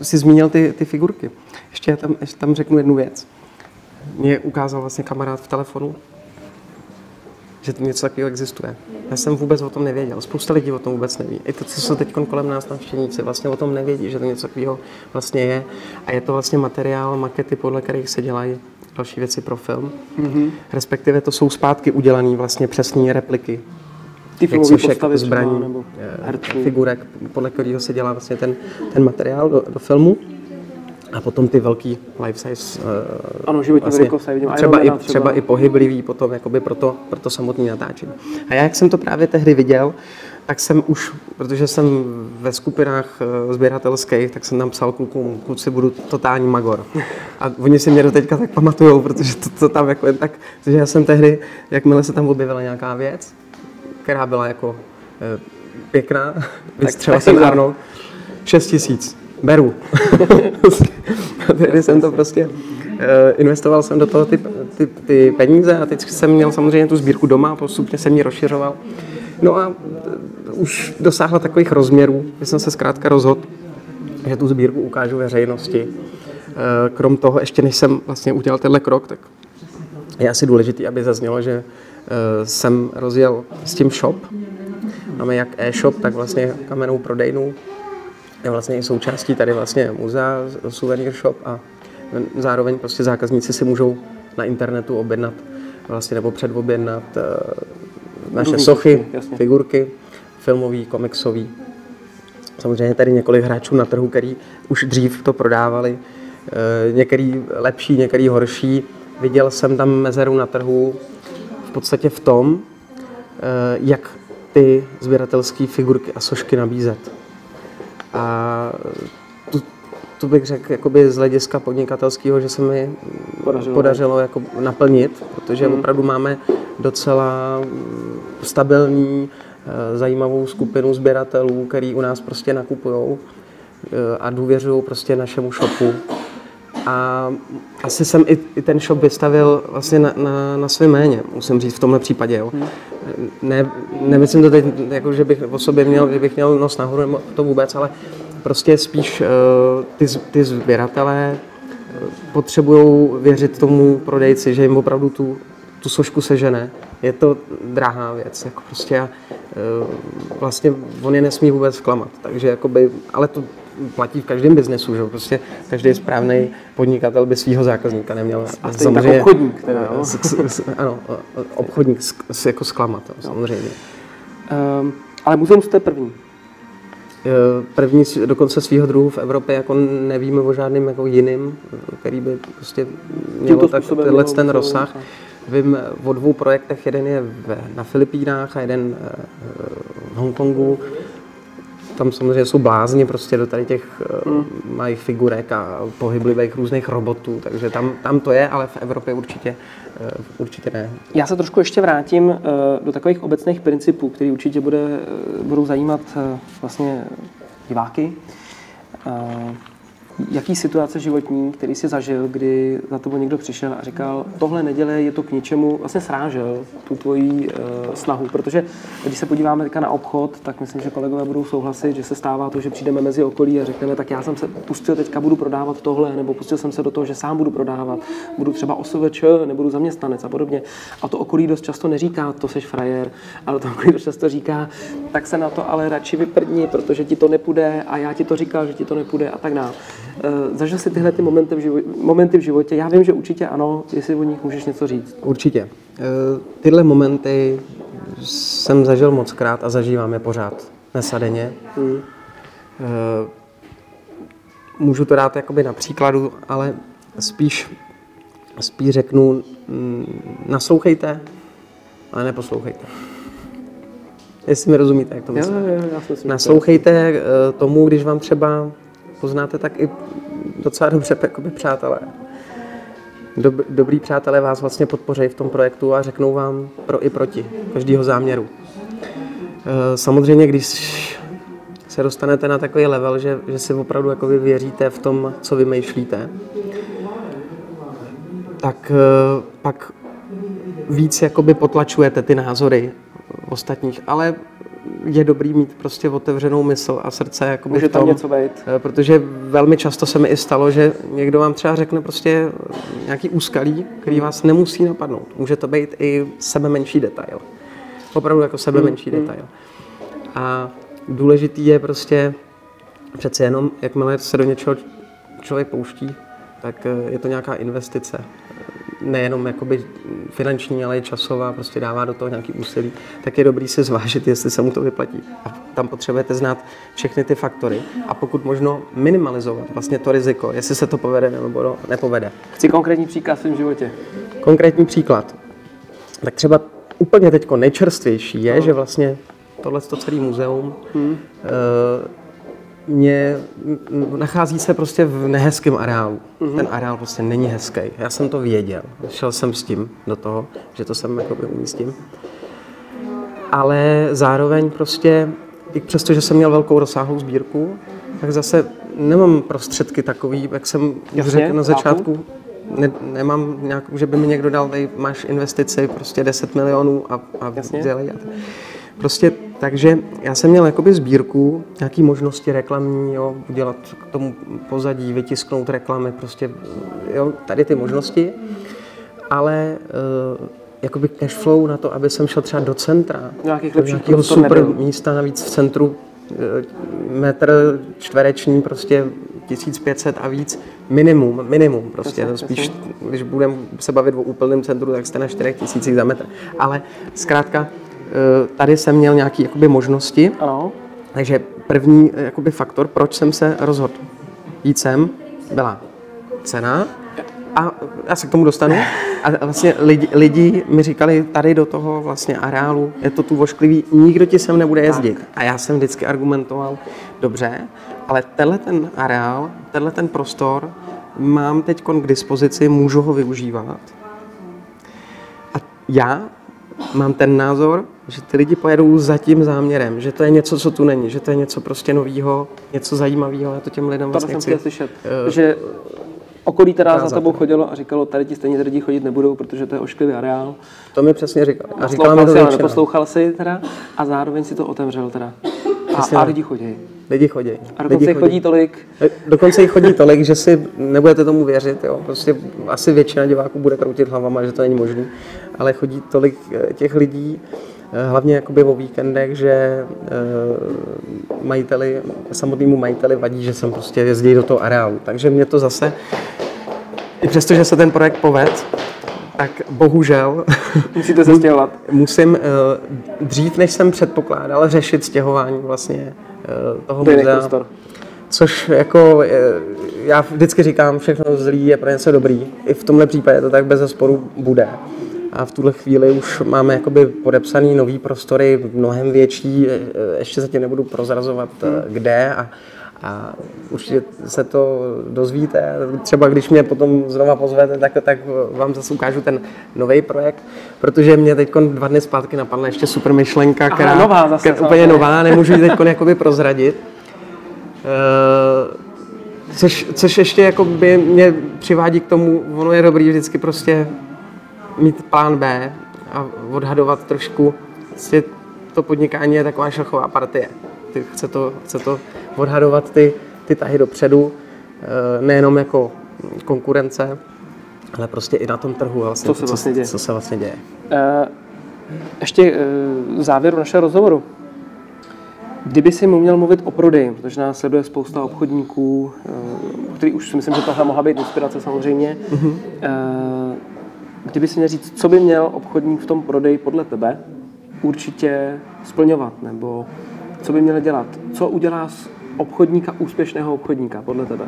si zmínil ty, ty figurky. Ještě tam, ještě tam řeknu jednu věc. Mě ukázal vlastně kamarád v telefonu, že to něco takového existuje. Já jsem vůbec o tom nevěděl. Spousta lidí o tom vůbec neví. I to, co jsou teď kolem nás navštěvníci, vlastně o tom nevědí, že to něco takového vlastně je. A je to vlastně materiál, makety, podle kterých se dělají další věci pro film. Mm-hmm. Respektive to jsou zpátky udělané vlastně přesné repliky
ty filmové postavy zbraní, nebo
eh, herců. figurek, podle kterého se dělá vlastně ten, ten materiál do, do filmu. A potom ty velký life size. Uh,
ano, životní vlastně, velikost, vidím
třeba, i, třeba. třeba i pohyblivý potom jakoby pro to, pro to samotné natáčení. A já, jak jsem to právě tehdy viděl, tak jsem už, protože jsem ve skupinách uh, sběratelských, tak jsem tam psal klukům, kluci budu totální magor. A oni si mě do teďka tak pamatujou, protože to, to tam jako jen tak, že já jsem tehdy, jakmile se tam objevila nějaká věc, která byla jako e, pěkná, vystřela jsem Arnold, 6 tisíc, beru. Tehdy jsem to prostě, e, investoval jsem do toho ty, ty, ty peníze a teď jsem měl samozřejmě tu sbírku doma, postupně jsem ji rozšiřoval. No a e, už dosáhla takových rozměrů, že jsem se zkrátka rozhodl, že tu sbírku ukážu veřejnosti. Krom toho, ještě než jsem vlastně udělal tenhle krok, tak je asi důležité, aby zaznělo, že Eh, jsem rozjel s tím shop. Máme jak e-shop, tak vlastně kamennou prodejnu. je vlastně i součástí tady vlastně muzea, souvenir shop a zároveň prostě zákazníci si můžou na internetu objednat vlastně nebo předobjednat uh, naše
Různý
sochy,
jasně.
figurky, filmový, komiksový. Samozřejmě tady několik hráčů na trhu, který už dřív to prodávali, uh, některý lepší, některý horší. Viděl jsem tam mezeru na trhu podstatě v tom, uh, jak ty sběratelské figurky a sošky nabízet. A tu, tu bych řekl jakoby z hlediska podnikatelského, že se mi
Podařilo.
podařilo, jako naplnit, protože
Hmm.
opravdu máme docela stabilní, eh, zajímavou skupinu sběratelů, který u nás prostě nakupují a důvěřují prostě našemu shopu. A asi jsem i, i ten shop vystavil vlastně na, na, na své jméně, musím říct v tomhle případě. Jo. Ne, nemyslím to teď, jako, že bych o sobě měl, že bych měl nos nahoru, nebo to vůbec, ale prostě spíš uh, ty, ty sběratelé potřebují věřit tomu prodejci, že jim opravdu tu, tu sošku sežene. Je to drahá věc, jako prostě a, eh, vlastně on je nesmí vůbec zklamat, takže jakoby, ale to platí v každém biznesu, že prostě každý správný podnikatel by svého zákazníka neměl
A stejně tak obchodník teda, jo?
s- s- s- ano, obchodník sk- s- jako zklamat, samozřejmě.
Um, ale muzeum jste první.
První s- dokonce svého druhu v Evropě, jako nevíme o žádném jako jiným, který by prostě mělo tak, tenhle ten rozsah.
tak.
Vím o dvou projektech, jeden je v, na Filipínách a jeden eh, v Hongkongu. Tam samozřejmě jsou blázni prostě do tady těch hmm. malých figurek a pohyblivých různých robotů, takže tam, tam to je, ale v Evropě určitě, eh, určitě ne.
Já se trošku ještě vrátím eh, do takových obecných principů, které určitě bude, eh, budou zajímat eh, vlastně diváky. Jaký situace životní, který si zažil, kdy za tebou někdo přišel a říkal, tohle neděle je to k ničemu, vlastně srážel tu tvoji uh, snahu, protože když se podíváme teďka na obchod, tak myslím, že kolegové budou souhlasit, že se stává to, že přijdeme mezi okolí a řekneme, tak já jsem se pustil, teďka budu prodávat tohle, nebo pustil jsem se do toho, že sám budu prodávat, budu třeba OSVČ, nebudu zaměstnanec a podobně. A to okolí dost často neříká, to seš frajer, ale to okolí dost často říká, tak se na to ale radši vyprdni, protože ti to nepůjde a já ti to říkal, že ti to nepůjde a tak dále. Eh, Zažil jsi tyhle ty momenty v, životě, momenty v životě? Já vím, že určitě ano, jestli o nich můžeš něco říct.
Určitě. Eh, Tyhle momenty jsem zažil moc krát a zažívám je pořád. Dnes a denně.
Hmm.
Eh, Můžu to dát jakoby na příkladu, ale spíš, spíš řeknu, mm, naslouchejte, ale neposlouchejte. Jestli mi rozumíte, jak to myslím.
jo, jo, já to je-
Naslouchejte tomu, když vám třeba poznáte tak i docela dobře jakoby přátelé. Dob, dobrý přátelé vás vlastně podpoří v tom projektu a řeknou vám pro i proti každého záměru. Eh, Samozřejmě, když se dostanete na takový level, že, že si opravdu jakoby věříte v tom, co vymýšlíte, tak eh, pak víc jakoby potlačujete ty názory ostatních, ale je dobrý mít prostě otevřenou mysl a srdce jakoby
Může tam něco být.
eh, protože velmi často se mi i stalo, že někdo vám třeba řekne prostě nějaký úskalí, který vás nemusí napadnout. Může to být i sebe menší detail. Opravdu jako sebe menší detail. A důležitý je prostě přece jenom, jakmile se do něčeho člověk pouští, tak eh, je to nějaká investice. Nejenom jakoby finanční, ale i časová, prostě dává do toho nějaký úsilí, tak je dobrý si zvážit, jestli se mu to vyplatí. A tam potřebujete znát všechny ty faktory a pokud možno minimalizovat vlastně to riziko, jestli se to povede nebo nepovede.
Chci konkrétní příklad v svém životě.
Konkrétní příklad. Tak třeba úplně teď nejčerstvější je, že vlastně tohle celé muzeum hmm. Mě nachází se prostě v nehezkém areálu. Hmm. Ten areál prostě není hezký. Já jsem to věděl. Šel jsem s tím do toho, že to sem jakoby umístím. Ale zároveň prostě, i přesto, že jsem měl velkou rozsáhlou sbírku, tak zase nemám prostředky takový, jak jsem
Jasně,
řekl na
chápu.
začátku, ne, nemám nějak, že by mi někdo dal, máš investici prostě 10 milionů a, a
Jasně.
dělej. A. Prostě, takže já jsem měl jakoby sbírku, nějaký možnosti reklamní, jo, udělat k tomu pozadí, vytisknout reklamy, prostě, jo, tady ty možnosti, ale uh, jakoby cash flow na to, aby jsem šel třeba do centra,
Nějakých
do nějakého super
nebyl.
místa, navíc v centru eh, metr čtvereční prostě 1500 a víc minimum, minimum prostě. To spíš, když budeme se bavit o úplném centru, tak jste na 4000 za metr. Ale zkrátka, tady jsem měl nějaké jakoby možnosti.
Ano.
Takže první eh, jakoby faktor, proč jsem se rozhodl jít sem, byla cena, a já se k tomu dostanu. A vlastně lidi, lidi mi říkali, tady do toho vlastně areálu je to tu vošklivý, nikdo ti sem nebude jezdit. A já jsem vždycky argumentoval, dobře, ale tenhle ten areál, tenhle ten prostor mám teď k dispozici, můžu ho využívat. A já mám ten názor, že ty lidi pojedou za tím záměrem, že to je něco, co tu není, že to je něco prostě nového, něco zajímavého, já to těm lidem vlastně
jsem
chci.
chtěl slyšet, že okolí teda za tebou chodilo a říkalo, tady ti stejně lidi chodit nebudou, protože to je ošklivý areál.
To mi přesně říkal. A
říkala mi to většina. Neposlouchal si teda a zároveň si to otevřel teda. A, a lidi chodí.
Lidi chodí.
A dokonce
lidi
chodí tolik.
Dokonce jich chodí tolik, že si nebudete tomu věřit. Jo. Prostě asi většina diváků bude kroutit hlavama, že to není možné. Ale chodí tolik eh, těch lidí, eh, hlavně jakoby o víkendech, že majiteli, samotnému majiteli vadí, že jsem prostě jezdí do toho areálu. Takže mě to zase, i přesto, že se ten projekt poved, tak bohužel
Musíte se stěhovat.
musím dřív, než jsem předpokládal, řešit stěhování vlastně uh, toho muzea. Prostor. Což jako, já vždycky říkám, všechno zlý je pro něco dobrý. I v tomhle případě to tak bez zesporu bude. A v tuhle chvíli už máme jakoby podepsaný nový prostory, mnohem větší, ještě zatím nebudu prozrazovat hmm. kde. A, a určitě se to dozvíte. Třeba když mě potom znova pozvete, tak, tak vám zase ukážu ten nový projekt, protože mě teď dva dny zpátky napadla ještě super myšlenka,
která, Aha, nová zase,
která úplně nová, nemůžu ji teď jakoby prozradit. Uh, což, což ještě jako by mě přivádí k tomu, ono je dobrý vždycky prostě mít plán B a odhadovat trošku, to podnikání je taková šachová partie. Chce to, chce to odhadovat ty, ty tahy dopředu, eh, nejenom jako konkurence, ale prostě i na tom trhu, vlastně,
co, se vlastně děje.
co se vlastně děje.
Uh, ještě uh, závěru našeho rozhovoru. Kdyby si mu měl mluvit o prodeji, protože nás sleduje spousta obchodníků, uh, který už si myslím, že tohle mohla být inspirace samozřejmě. Uh-huh. Uh, kdyby si měl říct, co by měl obchodník v tom prodeji podle tebe určitě splňovat, nebo co by měl dělat? Co udělá z obchodníka úspěšného obchodníka podle tebe?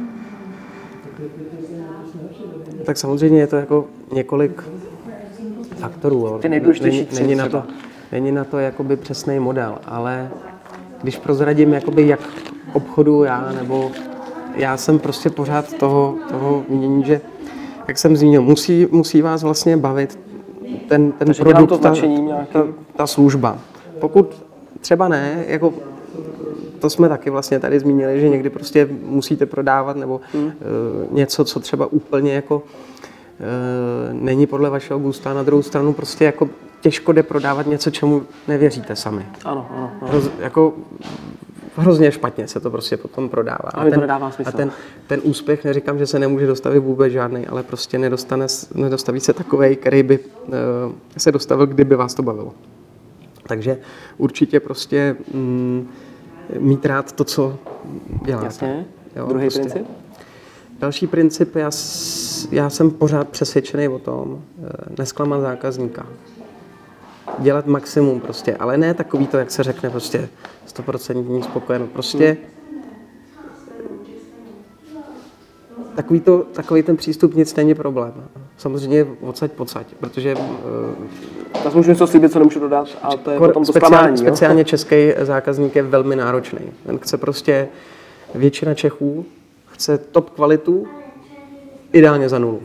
Tak samozřejmě je to jako několik faktorů.
Ty nejdůležitější
není, není na to, není na to jakoby přesný model, ale když prozradím, jakoby jak obchodu já, nebo já jsem prostě pořád toho, toho mění, že jak jsem zmínil, musí, musí vás vlastně bavit ten, ten
Takže
produkt,
to
ta, ta, ta služba. Pokud třeba ne, jako to jsme taky vlastně tady zmínili, že někdy prostě musíte prodávat nebo hmm. uh, něco, co třeba úplně jako uh, není podle vašeho gusta. Na druhou stranu prostě jako těžko jde prodávat něco, čemu nevěříte sami.
Ano, ano. ano.
Hroz, jako hrozně špatně se to prostě potom prodává.
A, ten, to dává smysl.
a ten, ten úspěch, neříkám, že se nemůže dostavit vůbec žádný, ale prostě nedostane, nedostaví se takovej, který by uh, se dostavil, kdyby vás to bavilo. Takže určitě prostě mm, mít rád to, co děláte.
Jasně. Jo, Druhý prostě. princip?
Další princip, já, já jsem pořád přesvědčený o tom, eh, nesklamat zákazníka. Dělat maximum prostě, ale ne takový to, jak se řekne, prostě 100% spokojenost. Prostě hmm takový, to, takový ten přístup nic není problém. Samozřejmě odsaď pocať, protože...
Uh, můžu něco slíbit, co nemůžu dodat, a to je potom to speciálně, zklamání,
speciálně český zákazník je velmi náročný. Ten chce prostě, většina Čechů chce top kvalitu, ideálně za nulu.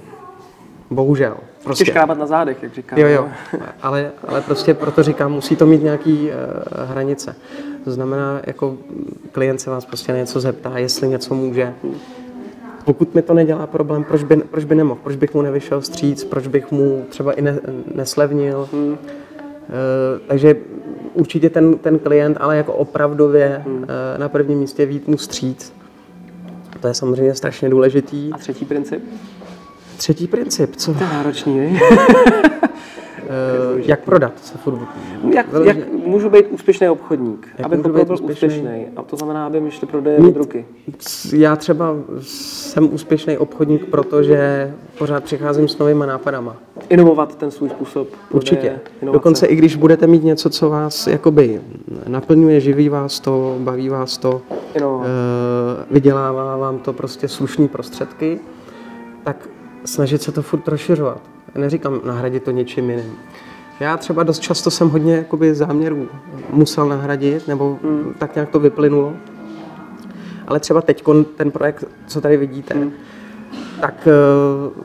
Bohužel.
Prostě. škrábat na zádech, jak říkám.
Jo, jo, ale, ale prostě proto říkám, musí to mít nějaký uh, hranice. To znamená, jako klient se vás prostě něco zeptá, jestli něco může, pokud mi to nedělá problém, proč by, proč by nemohl, proč bych mu nevyšel stříc, proč bych mu třeba i ne, neslevnil. Hmm. Uh, takže určitě ten, ten klient, ale jako opravdově hmm. uh, na prvním místě vít mu stříc. To je samozřejmě strašně důležitý.
A třetí princip?
Třetí princip, co?
To je náročný,
Jak prodat se furt?
Jak, jak můžu být úspěšný obchodník,
Jak
aby
můžu být
byl
úspěšný?
úspěšný. A to znamená, aby mi šly prodeje od ruky.
Já třeba jsem úspěšný obchodník, protože pořád přicházím s novýma nápadama.
Inovovat ten svůj způsob prodeje,
Určitě.
inovace.
Dokonce i když budete mít něco, co vás jakoby naplňuje, živí vás to, baví vás to,
Inovovat.
eh, vydělává vám to prostě slušný prostředky, tak snažit se to furt rozšiřovat. Neříkám nahradit to něčím jiným. Já třeba dost často jsem hodně jakoby, záměrů musel nahradit, nebo
Hmm.
tak nějak to vyplynulo. Ale třeba teď ten projekt, co tady vidíte,
Hmm.
tak eh,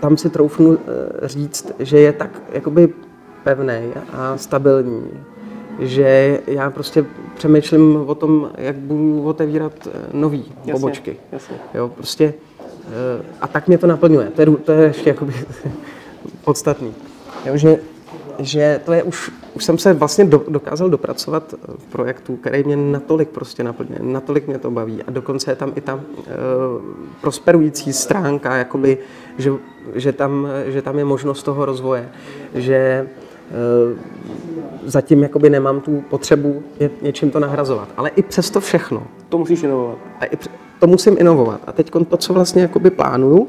tam si troufnu eh, říct, že je tak jakoby pevný a stabilní, že já prostě přemýšlím o tom, jak budu otevírat eh, nový
Jasně,
pobočky.
jasně.
Jo, prostě a tak mě to naplňuje. To je, to je ještě jakoby podstatný. Jo, že, že to je už, už jsem se vlastně do, dokázal dopracovat v projektu, který mě natolik prostě naplňuje, natolik mě to baví a dokonce je tam i ta uh, prosperující stránka, jakoby, že, že, tam, že tam je možnost toho rozvoje, že uh, zatím jakoby nemám tu potřebu ně, něčím to nahrazovat. Ale i přes to všechno,
To musíš inovovat.
a i pře- to musím inovovat. A teď to, co vlastně jakoby plánuju,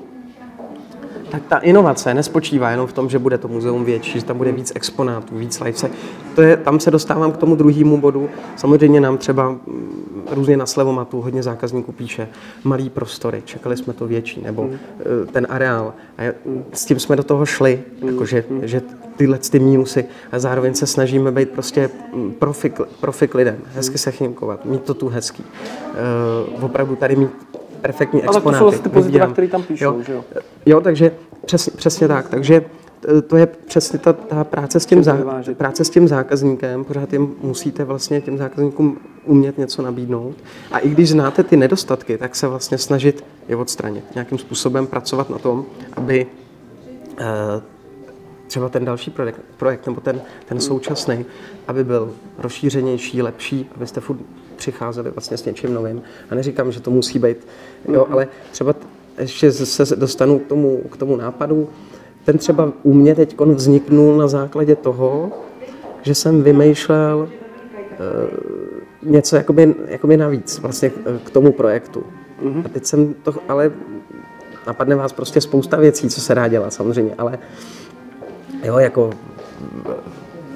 tak ta inovace nespočívá jenom v tom, že bude to muzeum větší, že tam bude víc exponátů, víc live. To je, tam se dostávám k tomu druhému bodu. Samozřejmě nám třeba mm, různě na Slevomatu hodně zákazníků píše malý prostory, čekali jsme to větší, nebo eh, ten areál. A s tím jsme do toho šli, jakože, že tyhle ty mínusy a zároveň se snažíme být prostě mm, profi, k- profi k lidem, hezky se chýmkovat, mít to tu hezký. Uh, opravdu tady mít perfektní
Ale to jsou
exponáty.
vlastně ty pozitiva, které tam píšou,
jo,
že jo?
Jo, takže přesně, přesně tak. Takže eh, to je přesně ta, ta práce, s tím
to
zá, práce s tím zákazníkem. Pořád jim musíte vlastně těm zákazníkům umět něco nabídnout. A i když znáte ty nedostatky, tak se vlastně snažit je odstranit. Nějakým způsobem pracovat na tom, aby eh, třeba ten další projekt, projekt nebo ten, ten současný, aby byl rozšířenější, lepší, abyste furt přicházeli vlastně s něčím novým. A neříkám, že to musí být, jo, ale třeba ještě se dostanu k tomu, k tomu nápadu. Ten třeba u mě teď vzniknul na základě toho, že jsem vymýšlel eh, něco jakoby, jakoby navíc vlastně k- tomu projektu. A teď jsem to, ale napadne vás prostě spousta věcí, co se dá dělat samozřejmě, ale jo, jako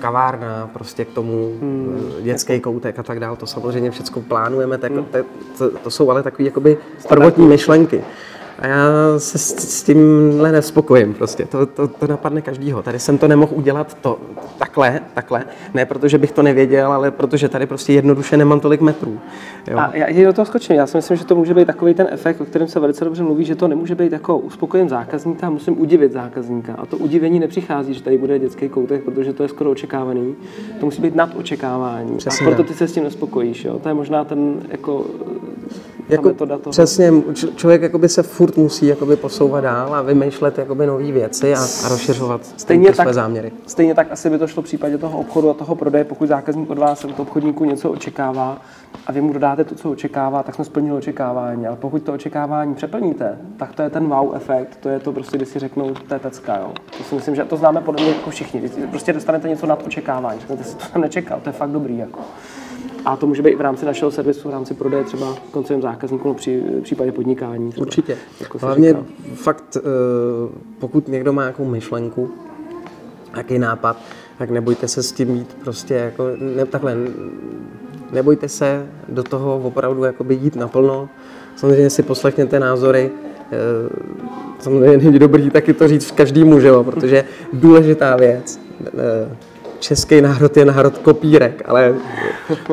kavárna, prostě k tomu hmm. dětský koutek a tak dále, to samozřejmě všechno plánujeme, tak,
Hmm.
to, to, to jsou ale takové jakoby prvotní myšlenky. A já se s, s tímhle nespokojím prostě, to, to, to napadne každýho. Tady jsem to nemohl udělat to, takhle, takhle, ne protože bych to nevěděl, ale protože tady prostě jednoduše nemám tolik metrů. Jo.
A já ti do toho skočím. Já si myslím, že to může být takový ten efekt, o kterém se velice dobře mluví, že to nemůže být jako uspokojen zákazníka, musím udivit zákazníka. A to udivení nepřichází, že tady bude dětský koutek, protože to je skoro očekávaný. To musí být nad očekávání.
Přesně
a proto ty se s tím nespokojíš. Jo? To je možná ten jako,
jako
metoda toho.
přesně, člověk jakoby se furt musí jakoby posouvat dál a vymýšlet jakoby nové věci a, a rozšiřovat
Stejně tak,
své záměry.
stejně tak asi by to šlo v případě toho obchodu a toho prodeje, pokud zákazník od vás, od obchodníku něco očekává a vy mu dodáte to, co očekává, tak jsme splnili očekávání. Ale pokud to očekávání přeplníte, tak to je ten wow efekt, to je to prostě, kdy si řeknou, to je pecka, jo. To si myslím, že to známe podle mě jako všichni. Když prostě dostanete něco nad očekávání, řeknete si, to jsem nečekal, to je fakt dobrý, jako. A to může být i v rámci našeho servisu, v rámci prodeje třeba koncovým zákazníkům, při případě podnikání. Třeba,
Určitě.
Jako
Hlavně
říká.
fakt, eh, pokud někdo má nějakou myšlenku, nějaký nápad, tak nebojte se s tím mít prostě jako, ne, takhle, nebojte se do toho opravdu jakoby jít naplno. Samozřejmě si poslechněte názory, eh, samozřejmě není dobrý taky to říct každému, že jo, protože důležitá věc, eh, český národ je národ kopírek, ale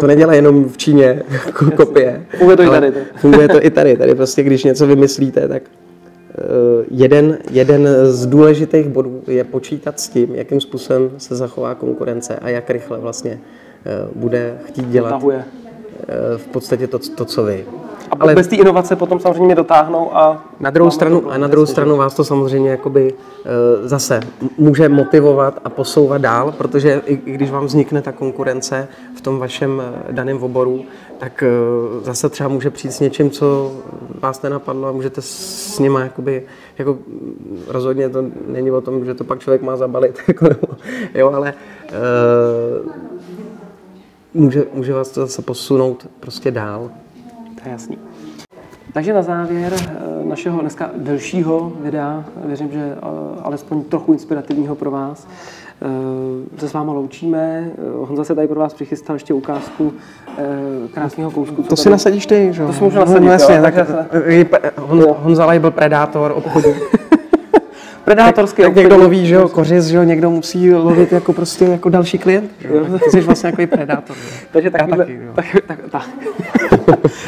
to nedělá jenom v Číně ko- kopie.
Funguje to i tady.
Funguje to i tady. Tady prostě, když něco vymyslíte, tak eh, jeden, jeden z důležitých bodů je počítat s tím, jakým způsobem se zachová konkurence a jak rychle vlastně eh, bude chtít dělat
Tahuje.
V podstatě to, to co vy.
A ale... bez té inovace potom samozřejmě mě dotáhnou a...
Na druhou stranu, a na druhou stranu vás to samozřejmě jakoby eh, zase může motivovat a posouvat dál, protože i, i když vám vznikne ta konkurence v tom vašem eh, daném oboru, tak eh, zase třeba může přijít s něčím, co vás nenapadlo a můžete s nima jakoby, jako mm, rozhodně to není o tom, že to pak člověk má zabalit, jako, jo, ale může, může vás to zase posunout prostě dál.
To je jasný. Takže na závěr eh, našeho dneska delšího videa, věřím, že alespoň trochu inspirativního pro vás, se s váma loučíme. Honza se tady pro vás přichystal ještě ukázku krásného kousku.
To si nasadíš ty, že
To si můžu nasadit,
no, jasně,
jo,
tak, Hon, Honza Laj byl predátor obchodu.
Predátorský
tak, tak někdo loví, že jo, kořist, že jo, někdo musí lovit jako prostě jako další klient. Že jo? Ty jsi vlastně jako predátor.
Takže takovýhle,
taky,
tak, tak, tak.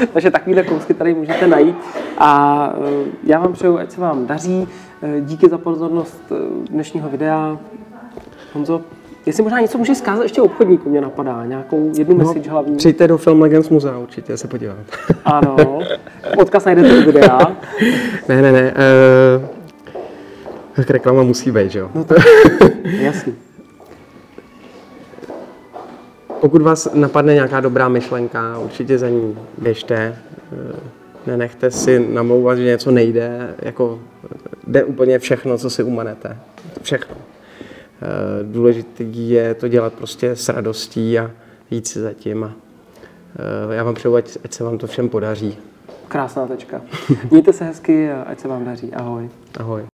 Takže takovýhle kousky tady můžete najít. A eh, já vám přeju, ať se vám daří. Eh, Díky za pozornost eh, dnešního videa. Honzo, jestli možná něco můžeš zkázat ještě obchodníku, mě napadá. Nějakou jednu message hlavní.
Přijďte do Film Legends muzea určitě se podívat.
Ano. Odkaz najdete do videa.
ne, ne, ne. Uh, tak reklama musí být, že jo. No
Jasný.
Pokud vás napadne nějaká dobrá myšlenka, určitě za ní běžte. Eh, Nenechte si namlouvat, že něco nejde. Jako jde úplně všechno, co si umanete. Všechno. Eh, Důležité je to dělat prostě s radostí a jít si za tím. A eh, já vám přeju, ať, ať se vám to všem podaří.
Krásná tečka. Mějte se hezky a ať se vám daří. Ahoj.
Ahoj.